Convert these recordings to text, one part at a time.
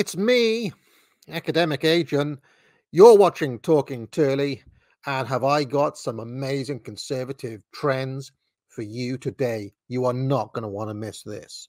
it's me, academic agent. You're watching Talking Turley, and have I got some amazing conservative trends for you today? You are not going to want to miss this.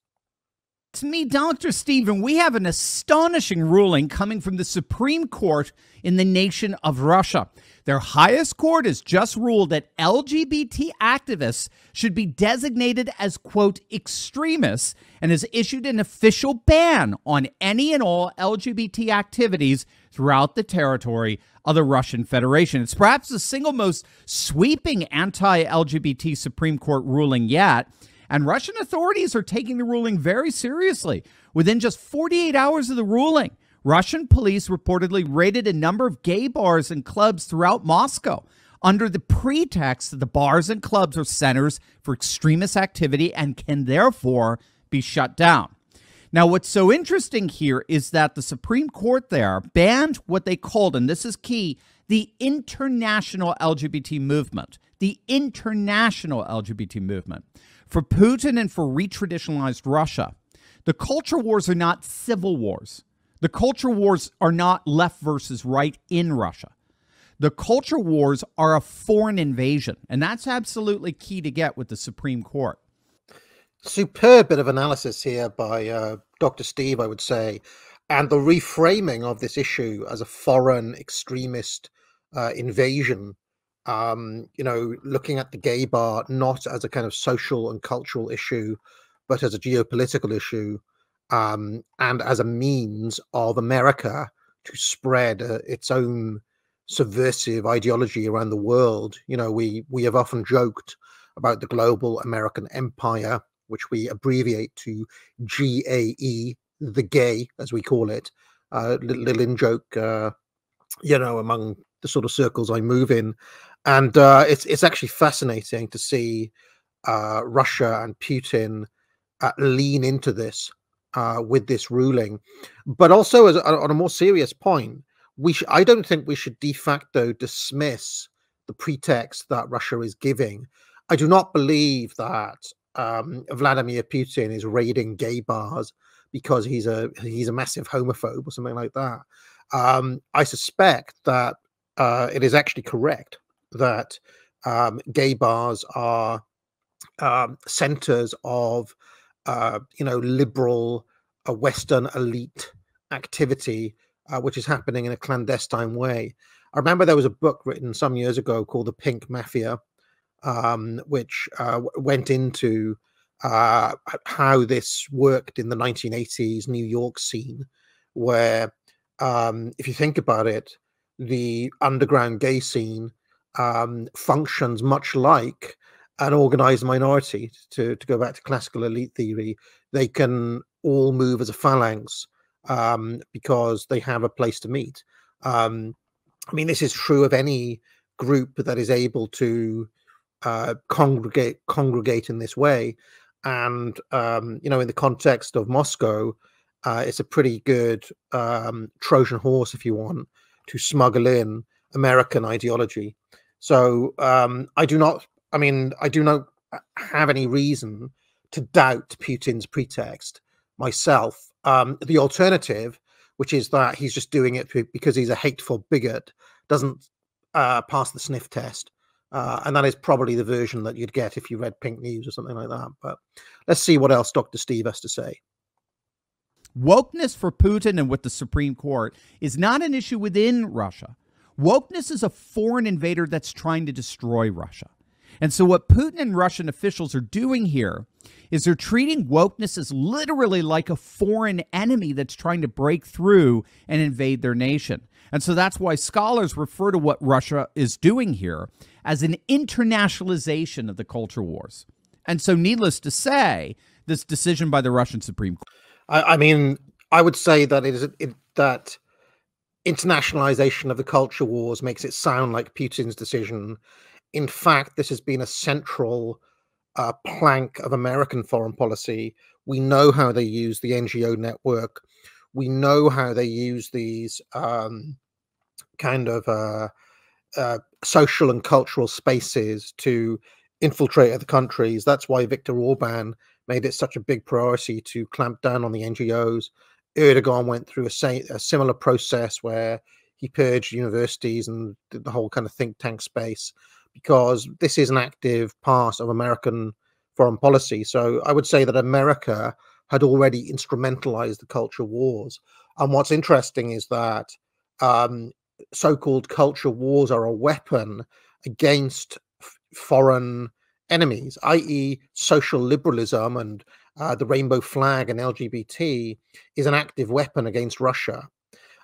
It's me, Dr. Stephen. We have an astonishing ruling coming from the Supreme Court in the nation of Russia. Their highest court has just ruled that LGBT activists should be designated as, quote, extremists and has issued an official ban on any and all LGBT activities throughout the territory of the Russian Federation. It's perhaps the single most sweeping anti LGBT Supreme Court ruling yet. And Russian authorities are taking the ruling very seriously. Within just 48 hours of the ruling, Russian police reportedly raided a number of gay bars and clubs throughout Moscow under the pretext that the bars and clubs are centers for extremist activity and can therefore be shut down. Now, what's so interesting here is that the Supreme Court there banned what they called, and this is key, the international LGBT movement. The international LGBT movement. For Putin and for retraditionalized Russia, the culture wars are not civil wars. The culture wars are not left versus right in Russia. The culture wars are a foreign invasion, and that's absolutely key to get with the Supreme Court. Superb bit of analysis here by uh, Dr. Steve, I would say, and the reframing of this issue as a foreign extremist uh, invasion um, you know, looking at the gay bar not as a kind of social and cultural issue, but as a geopolitical issue, um, and as a means of America to spread uh, its own subversive ideology around the world. You know, we we have often joked about the global American empire, which we abbreviate to GAE, the gay, as we call it. Uh, little, little in joke, uh, you know, among the sort of circles I move in, and uh, it's it's actually fascinating to see uh, Russia and Putin uh, lean into this uh, with this ruling, but also as, on a more serious point, we sh- I don't think we should de facto dismiss the pretext that Russia is giving. I do not believe that um, Vladimir Putin is raiding gay bars because he's a he's a massive homophobe or something like that. Um, I suspect that uh, it is actually correct that um, gay bars are um, centers of, uh, you know, liberal, uh, Western elite activity, uh, which is happening in a clandestine way. I remember there was a book written some years ago called The Pink Mafia, um, which uh, went into uh, how this worked in the 1980s New York scene, where, um, if you think about it, the underground gay scene um, functions much like an organized minority. To, to go back to classical elite theory, they can all move as a phalanx um, because they have a place to meet. Um, I mean, this is true of any group that is able to uh, congregate congregate in this way. And um, you know, in the context of Moscow, uh, it's a pretty good um, Trojan horse, if you want, to smuggle in American ideology. So um, I do not. I mean, I do not have any reason to doubt Putin's pretext myself. Um, the alternative, which is that he's just doing it because he's a hateful bigot, doesn't uh, pass the sniff test. Uh, and that is probably the version that you'd get if you read Pink News or something like that. But let's see what else Dr. Steve has to say. Wokeness for Putin and with the Supreme Court is not an issue within Russia. Wokeness is a foreign invader that's trying to destroy Russia. And so, what Putin and Russian officials are doing here is they're treating wokeness as literally like a foreign enemy that's trying to break through and invade their nation. And so that's why scholars refer to what Russia is doing here as an internationalization of the culture wars. And so, needless to say, this decision by the Russian Supreme Court. I, I mean, I would say that it is it, that internationalization of the culture wars makes it sound like Putin's decision. In fact, this has been a central uh, plank of American foreign policy. We know how they use the NGO network. We know how they use these um, kind of uh, uh, social and cultural spaces to infiltrate other countries. That's why Viktor Orban made it such a big priority to clamp down on the NGOs Erdogan went through a, a similar process where he purged universities and the whole kind of think tank space because this is an active part of American foreign policy. So I would say that America had already instrumentalized the culture wars. And what's interesting is that um, so called culture wars are a weapon against foreign enemies, i.e., social liberalism and uh, the rainbow flag and LGBT is an active weapon against Russia.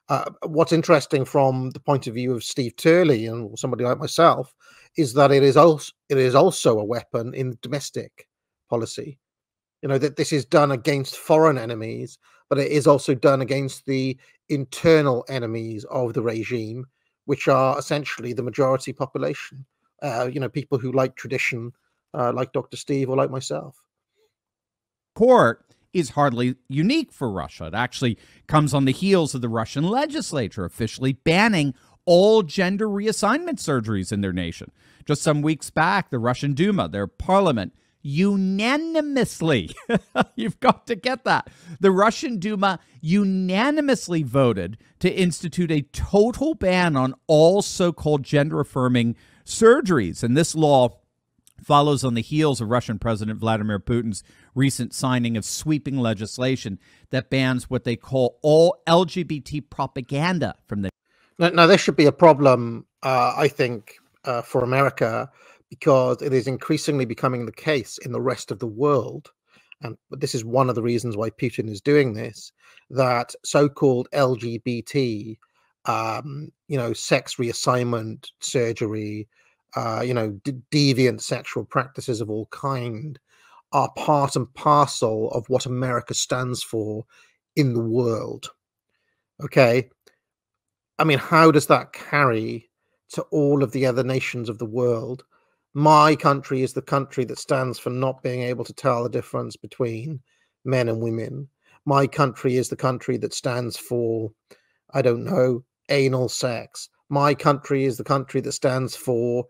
Uh, what's interesting from the point of view of Steve Turley and somebody like myself is that it is also it is also a weapon in domestic policy. You know that this is done against foreign enemies, but it is also done against the internal enemies of the regime, which are essentially the majority population. Uh, you know, people who like tradition, uh, like Dr. Steve or like myself. Court is hardly unique for Russia. It actually comes on the heels of the Russian legislature officially banning all gender reassignment surgeries in their nation. Just some weeks back, the Russian Duma, their parliament, unanimously, you've got to get that. The Russian Duma unanimously voted to institute a total ban on all so called gender affirming surgeries. And this law follows on the heels of Russian President Vladimir Putin's recent signing of sweeping legislation that bans what they call all LGBT propaganda from the. Now, now this should be a problem, uh, I think, uh, for America because it is increasingly becoming the case in the rest of the world. And this is one of the reasons why Putin is doing this that so called LGBT, um, you know, sex reassignment surgery, uh, you know, d- deviant sexual practices of all kind are part and parcel of what America stands for in the world. Okay. I mean, how does that carry to all of the other nations of the world? My country is the country that stands for not being able to tell the difference between men and women. My country is the country that stands for, I don't know, anal sex. My country is the country that stands for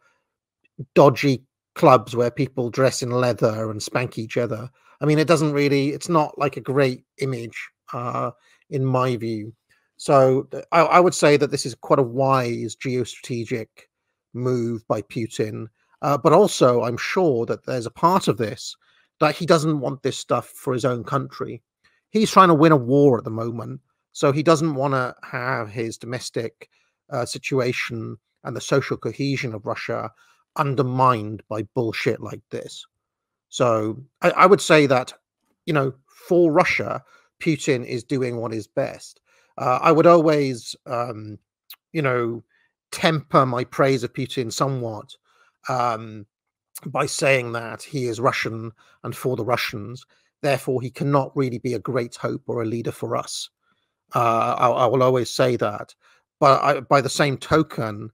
dodgy clubs where people dress in leather and spank each other. I mean, it doesn't really, it's not like a great image uh, in my view. So I, I, would say that this is quite a wise geostrategic move by Putin. Uh, but also, I'm sure that there's a part of this that he doesn't want this stuff for his own country. He's trying to win a war at the moment. So he doesn't want to have his domestic uh, situation and the social cohesion of Russia undermined by bullshit like this. So I, I would say that, you know, for Russia, Putin is doing what is best. Uh, I would always, um, you know, temper my praise of Putin somewhat um, by saying that he is Russian and for the Russians. Therefore, he cannot really be a great hope or a leader for us. Uh, I, I, will always say that. But I, by the same token,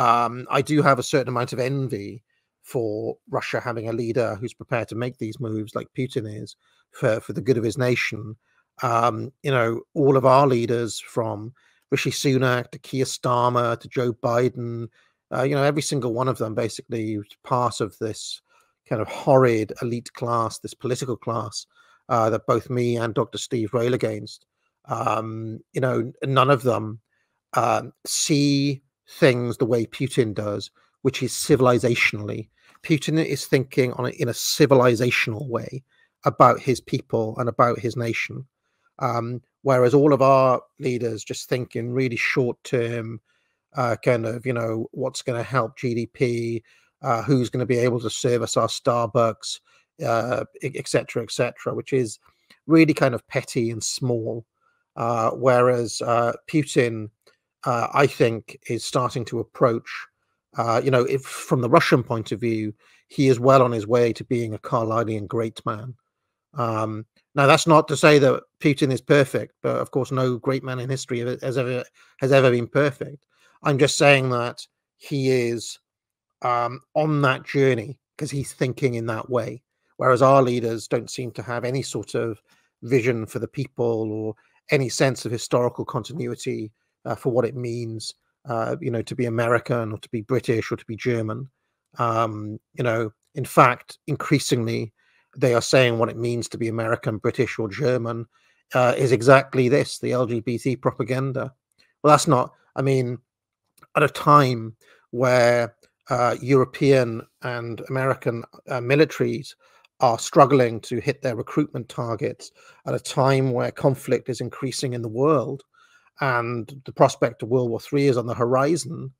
um, I do have a certain amount of envy for Russia having a leader who's prepared to make these moves like Putin is for, for the good of his nation. Um, you know, all of our leaders from Rishi Sunak to Keir Starmer to Joe Biden, uh, you know, every single one of them basically part of this kind of horrid elite class, this political class uh, that both me and Dr. Steve rail against. Um, you know, none of them uh, see things the way Putin does, which is civilizationally. Putin is thinking on a, in a civilizational way about his people and about his nation, um, whereas all of our leaders just think in really short term, uh, kind of you know what's going to help GDP, uh, who's going to be able to service our Starbucks, etc., uh, etc., et which is really kind of petty and small. Uh, whereas uh, Putin uh, I think, is starting to approach. Uh, you know, if from the Russian point of view, he is well on his way to being a Carlylean great man. Um, now, that's not to say that Putin is perfect, but of course, no great man in history has ever has ever been perfect. I'm just saying that he is um, on that journey because he's thinking in that way, whereas our leaders don't seem to have any sort of vision for the people or any sense of historical continuity uh, for what it means, uh, you know, to be American or to be British or to be German. Um, you know, in fact, increasingly, they are saying what it means to be American, British, or German uh, is exactly this the LGBT propaganda. Well, that's not, I mean, at a time where uh, European and American uh, militaries are struggling to hit their recruitment targets, at a time where conflict is increasing in the world and the prospect of World War III is on the horizon,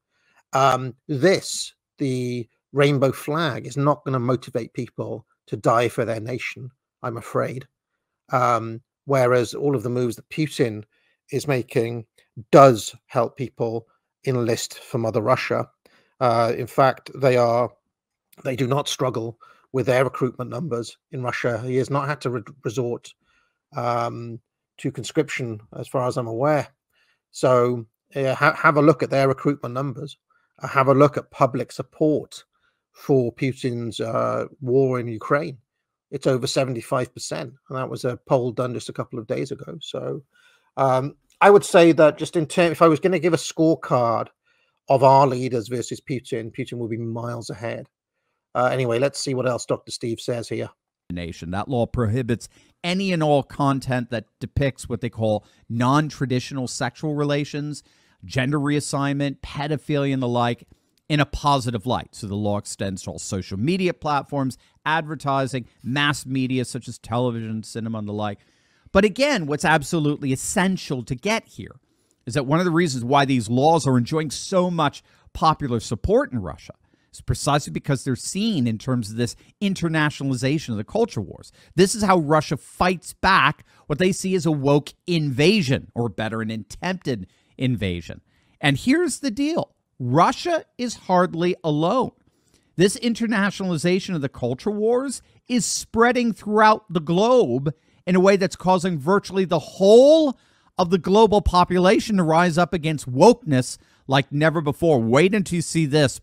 um, this, the rainbow flag, is not going to motivate people to die for their nation, I'm afraid. Um, whereas all of the moves that Putin is making does help people enlist for Mother Russia. Uh, in fact, they are they do not struggle with their recruitment numbers in Russia. He has not had to re- resort um, to conscription, as far as I'm aware. So uh, ha- have a look at their recruitment numbers. Uh, have a look at public support for Putin's uh, war in Ukraine. It's over 75%. And that was a poll done just a couple of days ago. So um, I would say that just in terms, if I was going to give a scorecard of our leaders versus Putin, Putin will be miles ahead. Uh, anyway, let's see what else Dr. Steve says here. Nation. That law prohibits any and all content that depicts what they call non traditional sexual relations, gender reassignment, pedophilia, and the like in a positive light. So the law extends to all social media platforms, advertising, mass media such as television, cinema, and the like. But again, what's absolutely essential to get here is that one of the reasons why these laws are enjoying so much popular support in Russia is precisely because they're seen in terms of this internationalization of the culture wars. This is how Russia fights back what they see as a woke invasion, or better, an attempted invasion. And here's the deal Russia is hardly alone. This internationalization of the culture wars is spreading throughout the globe in a way that's causing virtually the whole of the global population to rise up against wokeness like never before. Wait until you see this.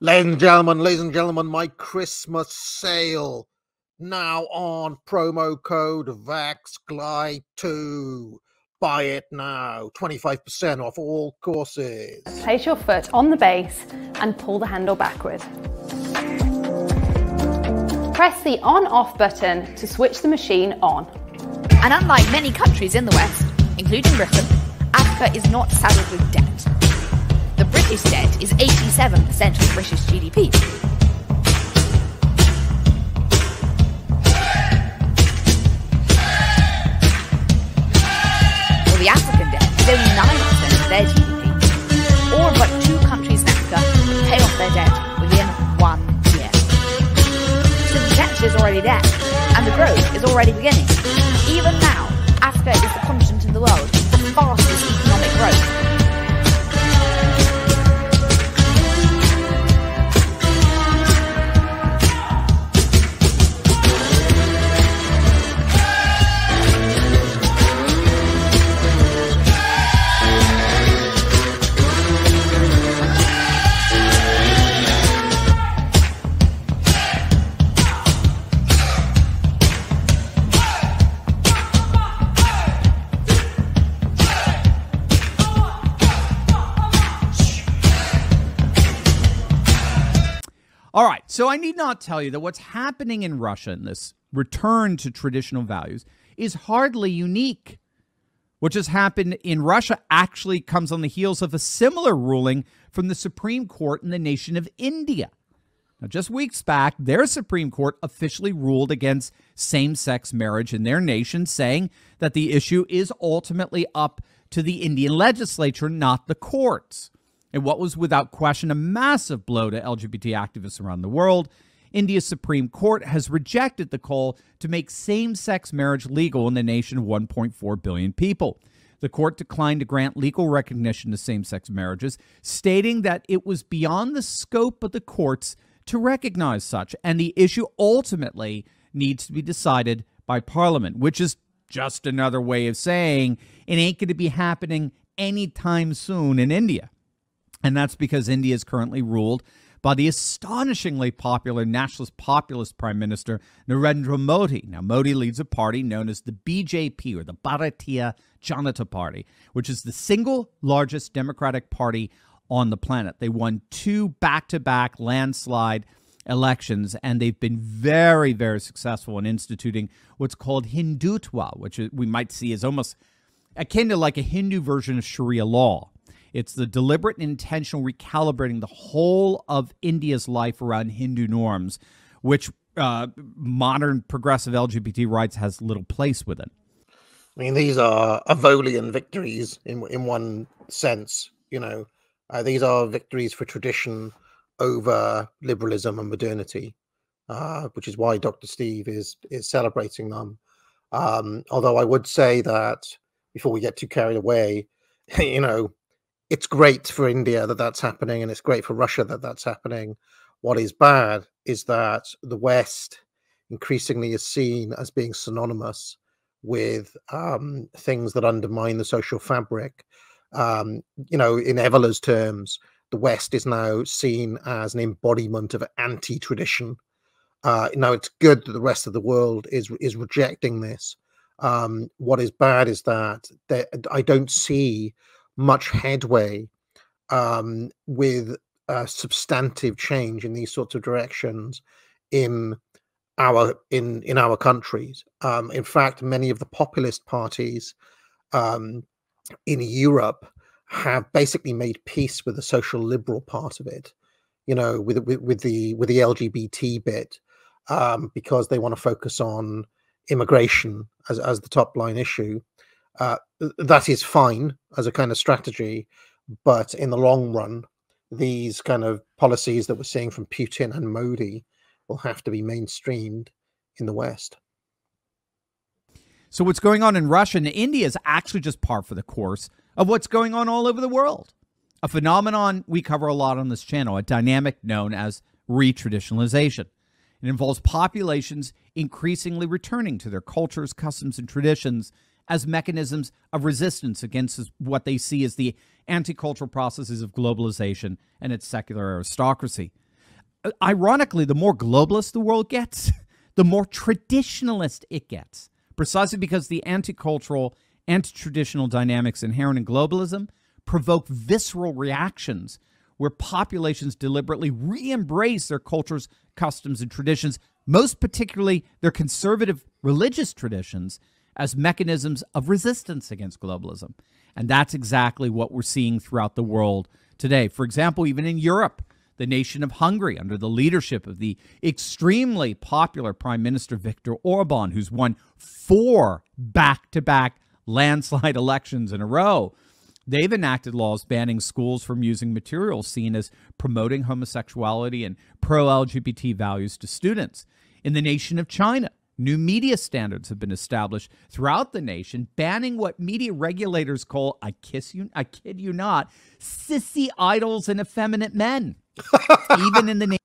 Ladies and gentlemen, ladies and gentlemen, my Christmas sale now on promo code VAXGLIDE2. Buy it now. 25% off all courses. Place your foot on the base and pull the handle backward. Press the on off button to switch the machine on. And unlike many countries in the West, including Britain, Africa is not saddled with debt. British debt is 87% of British GDP. The African debt is only 9% of their GDP. All but two countries in Africa pay off their debt within one year. So the debt is already there, and the growth is already beginning. Even now, Africa is the continent in the world with the fastest economic growth. All right. So I need not tell you that what's happening in Russia in this return to traditional values is hardly unique. What just happened in Russia actually comes on the heels of a similar ruling from the Supreme Court in the nation of India. Now, just weeks back, their Supreme Court officially ruled against same sex marriage in their nation, saying that the issue is ultimately up to the Indian legislature, not the courts. In what was without question a massive blow to LGBT activists around the world, India's Supreme Court has rejected the call to make same sex marriage legal in the nation of 1.4 billion people. The court declined to grant legal recognition to same sex marriages, stating that it was beyond the scope of the courts to recognize such, and the issue ultimately needs to be decided by Parliament, which is just another way of saying it ain't going to be happening anytime soon in India. And that's because India is currently ruled by the astonishingly popular nationalist populist Prime Minister Narendra Modi. Now, Modi leads a party known as the BJP or the Bharatiya Janata Party, which is the single largest Democratic Party on the planet. They won two back to back landslide elections, and they've been very, very successful in instituting what's called Hindutva, which we might see as almost akin to like a Hindu version of Sharia law. It's the deliberate and intentional recalibrating the whole of India's life around Hindu norms, which uh, modern progressive LGBT rights has little place within. I mean, these are Evolian victories in in one sense. You know, uh, these are victories for tradition over liberalism and modernity, uh, which is why Dr. Steve is is celebrating them. Um, although I would say that before we get too carried away, you know, it's great for India that that's happening, and it's great for Russia that that's happening. What is bad is that the West increasingly is seen as being synonymous with um, things that undermine the social fabric. Um, you know, in Evola's terms, the West is now seen as an embodiment of anti-tradition. Uh, now, it's good that the rest of the world is is rejecting this. Um, what is bad is that I don't see much headway um, with substantive change in these sorts of directions in our in in our countries. Um, in fact, many of the populist parties um, in Europe have basically made peace with the social liberal part of it. You know, with with, with the with the LGBT bit, um, because they want to focus on immigration as as the top line issue. Uh, that is fine as a kind of strategy, but in the long run, these kind of policies that we're seeing from Putin and Modi will have to be mainstreamed in the West. So, what's going on in Russia and India is actually just par for the course of what's going on all over the world. A phenomenon we cover a lot on this channel, a dynamic known as retraditionalization. It involves populations increasingly returning to their cultures, customs, and traditions as mechanisms of resistance against what they see as the anti cultural processes of globalization and its secular aristocracy. Uh, ironically, the more globalist the world gets, the more traditionalist it gets, precisely because the anti cultural, anti traditional dynamics inherent in globalism provoke visceral reactions where populations deliberately re embrace their cultures, customs, and traditions, most particularly their conservative religious traditions, as mechanisms of resistance against globalism. And that's exactly what we're seeing throughout the world today. For example, even in Europe, the nation of Hungary, under the leadership of the extremely popular Prime Minister Viktor Orban, who's won four back to back landslide elections in a row. They've enacted laws banning schools from using materials seen as promoting homosexuality and pro LGBT values to students. In the nation of China, New media standards have been established throughout the nation, banning what media regulators call, I kiss you, I kid you not, sissy idols and effeminate men. Even in the name.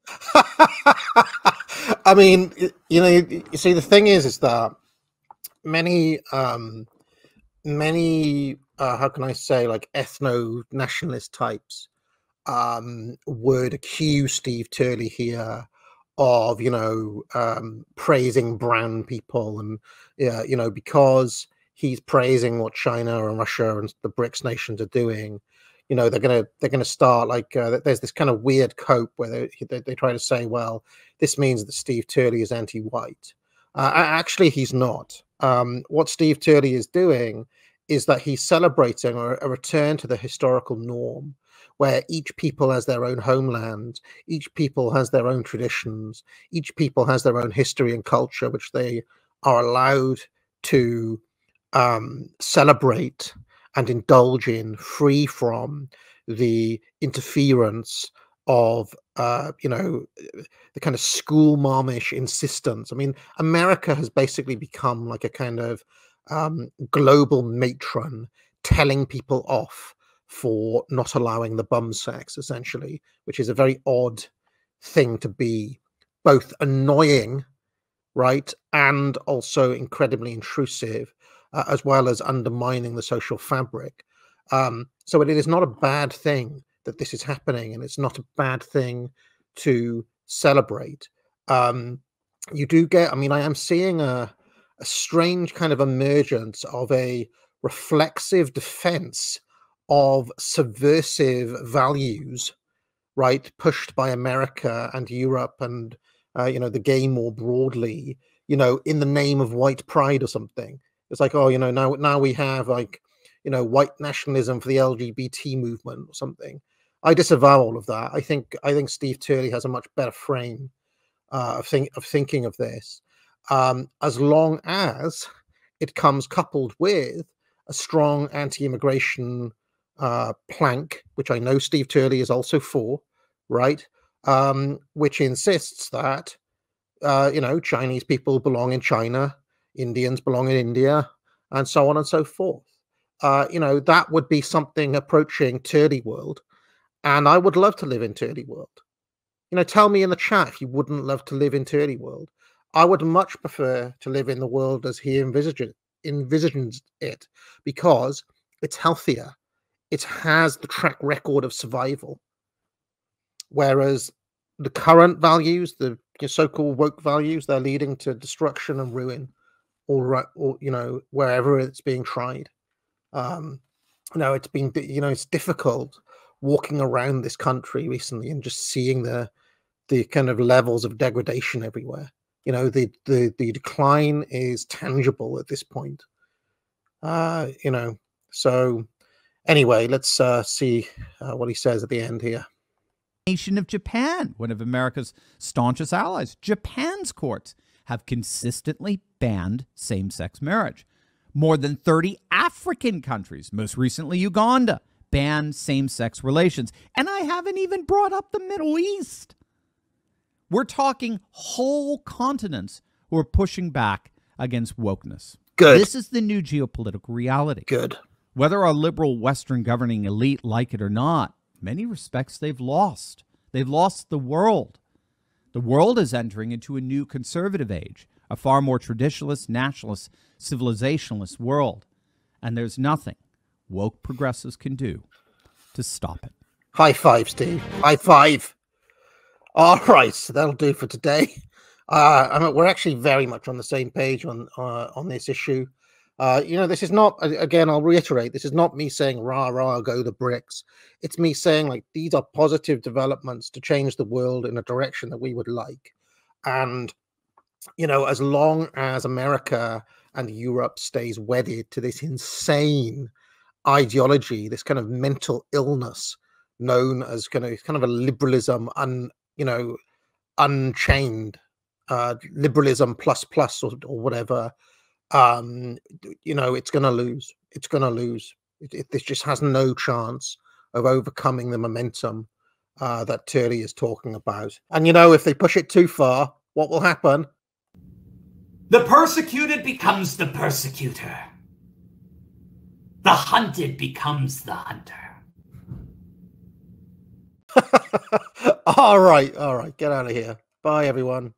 I mean, you know, you see, the thing is, is that many, um, many, uh, how can I say, like ethno nationalist types um, would accuse Steve Turley here of you know um, praising brown people and yeah you know because he's praising what China and Russia and the BRICS nations are doing you know they're gonna they're gonna start like uh, there's this kind of weird cope where they, they, they try to say well this means that Steve Turley is anti-white. Uh, actually he's not. Um, what Steve Turley is doing is that he's celebrating a, a return to the historical norm where each people has their own homeland, each people has their own traditions, each people has their own history and culture, which they are allowed to um, celebrate and indulge in, free from the interference of uh, you know the kind of school momish insistence. I mean, America has basically become like a kind of um, global matron telling people off for not allowing the bum sex, essentially, which is a very odd thing to be, both annoying, right, and also incredibly intrusive, uh, as well as undermining the social fabric. Um, so it is not a bad thing that this is happening, and it's not a bad thing to celebrate. Um, you do get, I mean, I am seeing a, a strange kind of emergence of a reflexive defense of subversive values right, pushed by America and Europe and uh, you know the gay more broadly, you know, in the name of white pride or something. It's like, oh, you know, now now we have like, you know, white nationalism for the LGBT movement or something. I disavow all of that. I think I think Steve Turley has a much better frame uh, of think of thinking of this, um, as long as it comes coupled with a strong anti-immigration uh, plank, which I know Steve Turley is also for, right? Um, which insists that uh, you know Chinese people belong in China, Indians belong in India, and so on and so forth. Uh, you know that would be something approaching Turley world, and I would love to live in Turley world. You know, tell me in the chat if you wouldn't love to live in Turley world. I would much prefer to live in the world as he envisages envisions it because it's healthier. It has the track record of survival. Whereas the current values, the so-called woke values, they're leading to destruction and ruin, all right, or you know, wherever it's being tried. Um, you know, it's been, you know, it's difficult walking around this country recently and just seeing the the kind of levels of degradation everywhere. You know, the the the decline is tangible at this point. Uh, you know, so anyway, let's uh, see uh, what he says at the end here. Nation of Japan, one of America's staunchest allies, Japan's courts have consistently banned same sex marriage. More than 30 African countries, most recently Uganda, banned same sex relations. And I haven't even brought up the Middle East. We're talking whole continents who are pushing back against wokeness. Good. This is the new geopolitical reality. Good. Whether our liberal Western governing elite like it or not, many respects they've lost. They've lost the world. The world is entering into a new conservative age, a far more traditionalist, nationalist, civilizationalist world. And there's nothing woke progressives can do to stop it. High five, Steve. High five. All right, so that'll do for today. Uh, I mean, we're actually very much on the same page on uh, on this issue. Uh, you know, this is not again. I'll reiterate: this is not me saying "rah rah, go the BRICS. It's me saying like these are positive developments to change the world in a direction that we would like, and you know, as long as America and Europe stays wedded to this insane ideology, this kind of mental illness known as kind of kind of a liberalism, un you know, unchained uh, liberalism plus plus or, or whatever, um, you know, it's going to lose. It's going to lose. It, it, this just has no chance of overcoming the momentum uh, that Turley is talking about. And you know, if they push it too far, what will happen? The persecuted becomes the persecutor. The hunted becomes the hunter. all right, all right, get out of here. Bye, everyone.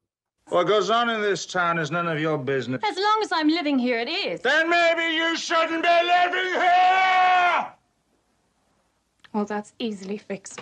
What goes on in this town is none of your business. As long as I'm living here, it is. Then maybe you shouldn't be living here! Well, that's easily fixed.